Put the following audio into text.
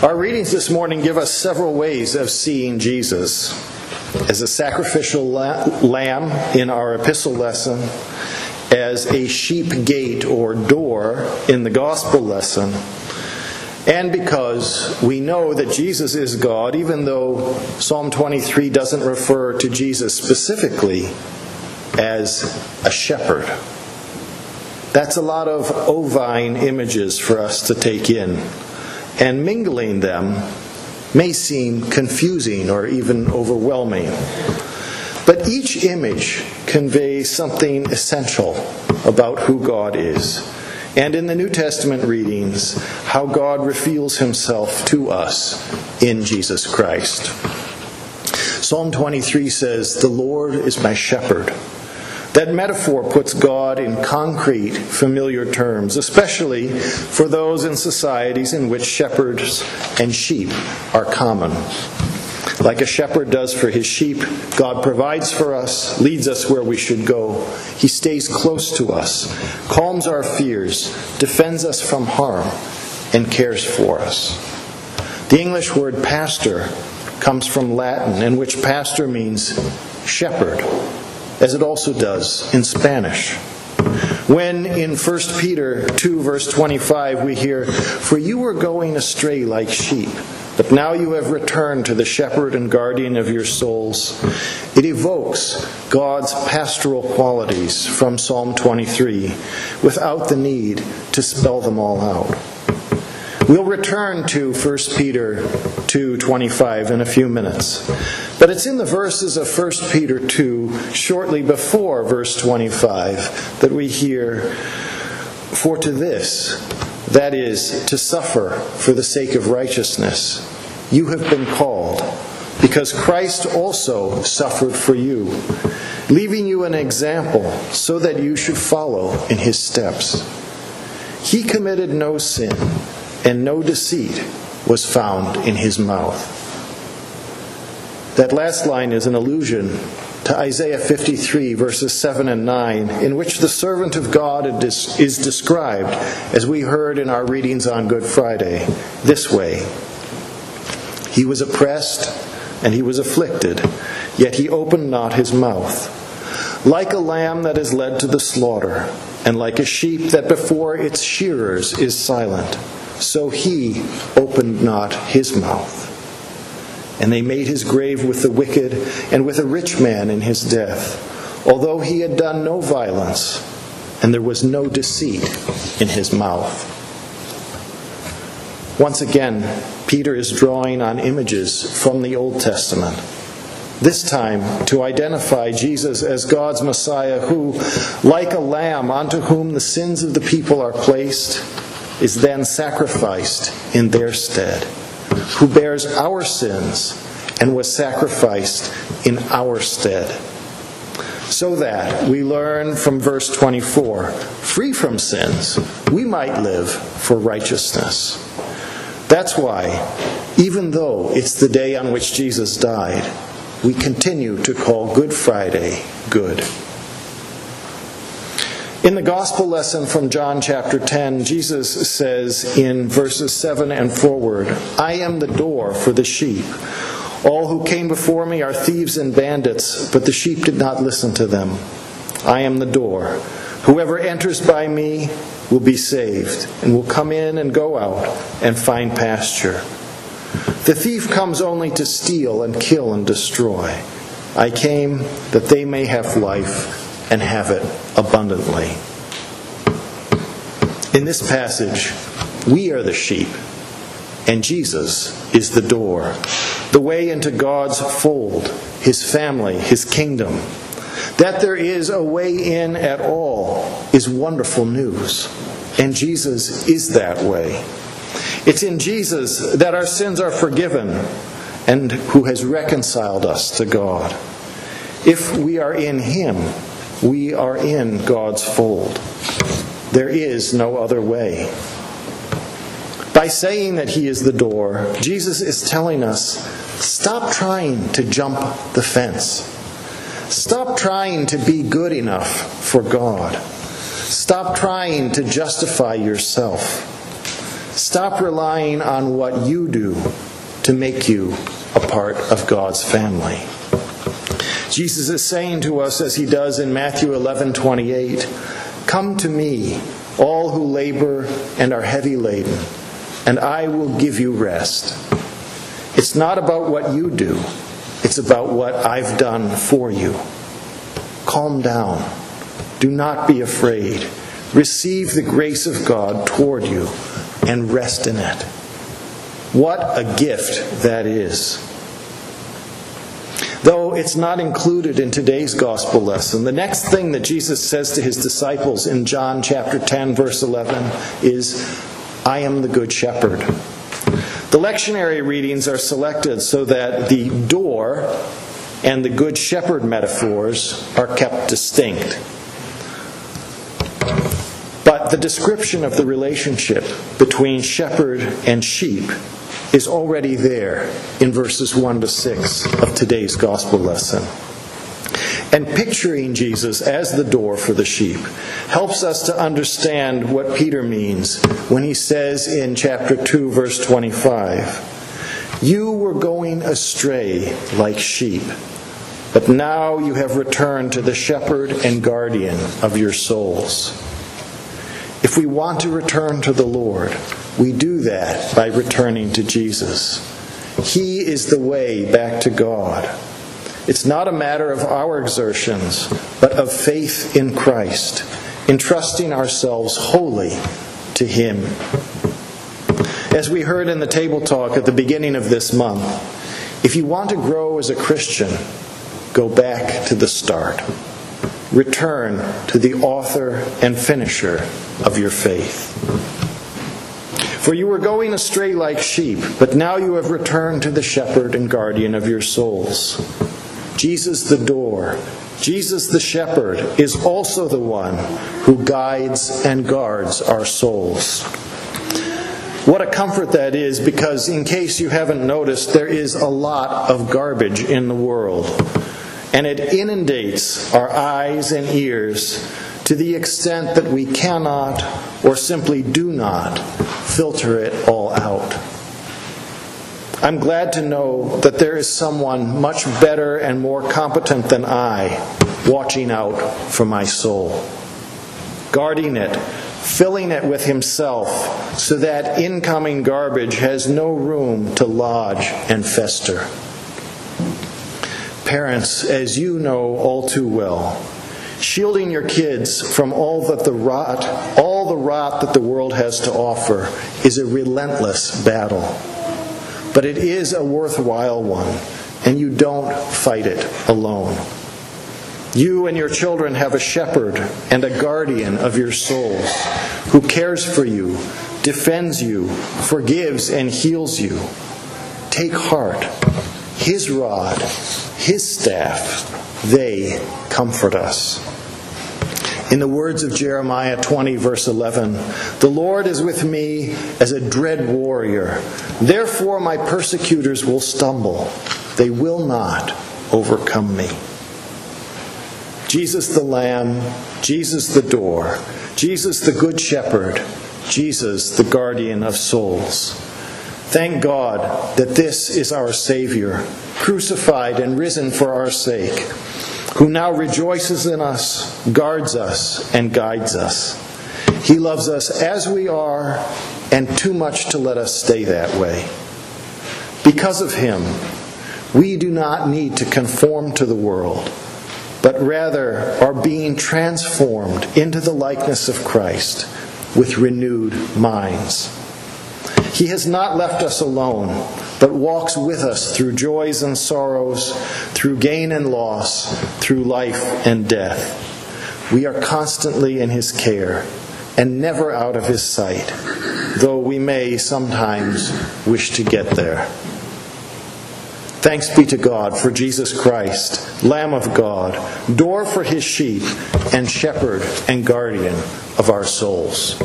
Our readings this morning give us several ways of seeing Jesus as a sacrificial lamb in our epistle lesson, as a sheep gate or door in the gospel lesson, and because we know that Jesus is God, even though Psalm 23 doesn't refer to Jesus specifically as a shepherd. That's a lot of ovine images for us to take in and mingling them may seem confusing or even overwhelming. But each image conveys something essential about who God is. And in the New Testament readings, how God reveals himself to us in Jesus Christ. Psalm 23 says, The Lord is my shepherd. That metaphor puts God in concrete, familiar terms, especially for those in societies in which shepherds and sheep are common. Like a shepherd does for his sheep, God provides for us, leads us where we should go. He stays close to us, calms our fears, defends us from harm, and cares for us. The English word pastor comes from Latin, in which pastor means shepherd as it also does in Spanish. When in 1 Peter 2, verse 25, we hear, For you were going astray like sheep, but now you have returned to the shepherd and guardian of your souls. It evokes God's pastoral qualities from Psalm 23 without the need to spell them all out. We'll return to 1 Peter 2:25 in a few minutes. But it's in the verses of 1 Peter 2 shortly before verse 25 that we hear for to this that is to suffer for the sake of righteousness you have been called because Christ also suffered for you leaving you an example so that you should follow in his steps. He committed no sin and no deceit was found in his mouth. That last line is an allusion to Isaiah 53, verses 7 and 9, in which the servant of God is described, as we heard in our readings on Good Friday, this way He was oppressed and he was afflicted, yet he opened not his mouth. Like a lamb that is led to the slaughter, and like a sheep that before its shearers is silent so he opened not his mouth. And they made his grave with the wicked and with a rich man in his death, although he had done no violence, and there was no deceit in his mouth. Once again, Peter is drawing on images from the Old Testament. This time to identify Jesus as God's Messiah, who, like a lamb onto whom the sins of the people are placed, is then sacrificed in their stead, who bears our sins and was sacrificed in our stead. So that we learn from verse 24 free from sins, we might live for righteousness. That's why, even though it's the day on which Jesus died, we continue to call Good Friday good. In the gospel lesson from John chapter 10, Jesus says in verses 7 and forward, I am the door for the sheep. All who came before me are thieves and bandits, but the sheep did not listen to them. I am the door. Whoever enters by me will be saved, and will come in and go out and find pasture. The thief comes only to steal and kill and destroy. I came that they may have life and have it abundantly. In this passage, we are the sheep, and Jesus is the door, the way into God's fold, His family, His kingdom. That there is a way in at all is wonderful news, and Jesus is that way. It's in Jesus that our sins are forgiven and who has reconciled us to God. If we are in Him, we are in God's fold. There is no other way. By saying that He is the door, Jesus is telling us stop trying to jump the fence. Stop trying to be good enough for God. Stop trying to justify yourself. Stop relying on what you do to make you a part of God's family. Jesus is saying to us, as he does in Matthew 11 28, Come to me, all who labor and are heavy laden, and I will give you rest. It's not about what you do, it's about what I've done for you. Calm down. Do not be afraid. Receive the grace of God toward you and rest in it. What a gift that is. Though it's not included in today's gospel lesson, the next thing that Jesus says to his disciples in John chapter 10, verse 11 is, I am the good shepherd. The lectionary readings are selected so that the door and the good shepherd metaphors are kept distinct. But the description of the relationship between shepherd and sheep is already there in verses 1 to 6 of today's gospel lesson. And picturing Jesus as the door for the sheep helps us to understand what Peter means when he says in chapter 2, verse 25, You were going astray like sheep, but now you have returned to the shepherd and guardian of your souls. If we want to return to the Lord, we do that by returning to Jesus. He is the way back to God. It's not a matter of our exertions, but of faith in Christ, entrusting ourselves wholly to Him. As we heard in the table talk at the beginning of this month, if you want to grow as a Christian, go back to the start. Return to the author and finisher of your faith. For you were going astray like sheep, but now you have returned to the shepherd and guardian of your souls. Jesus the door, Jesus the shepherd, is also the one who guides and guards our souls. What a comfort that is, because in case you haven't noticed, there is a lot of garbage in the world. And it inundates our eyes and ears to the extent that we cannot or simply do not filter it all out. I'm glad to know that there is someone much better and more competent than I watching out for my soul, guarding it, filling it with Himself so that incoming garbage has no room to lodge and fester. Parents, as you know all too well, shielding your kids from all that the rot, all the rot that the world has to offer is a relentless battle. But it is a worthwhile one, and you don't fight it alone. You and your children have a shepherd and a guardian of your souls who cares for you, defends you, forgives, and heals you. Take heart. His rod, his staff, they comfort us. In the words of Jeremiah 20, verse 11, the Lord is with me as a dread warrior. Therefore, my persecutors will stumble. They will not overcome me. Jesus the Lamb, Jesus the door, Jesus the Good Shepherd, Jesus the guardian of souls. Thank God that this is our Savior, crucified and risen for our sake who now rejoices in us, guards us, and guides us. He loves us as we are and too much to let us stay that way. Because of Him, we do not need to conform to the world, but rather are being transformed into the likeness of Christ with renewed minds. He has not left us alone, but walks with us through joys and sorrows, through gain and loss, through life and death. We are constantly in His care and never out of His sight, though we may sometimes wish to get there. Thanks be to God for Jesus Christ, Lamb of God, door for His sheep, and shepherd and guardian of our souls.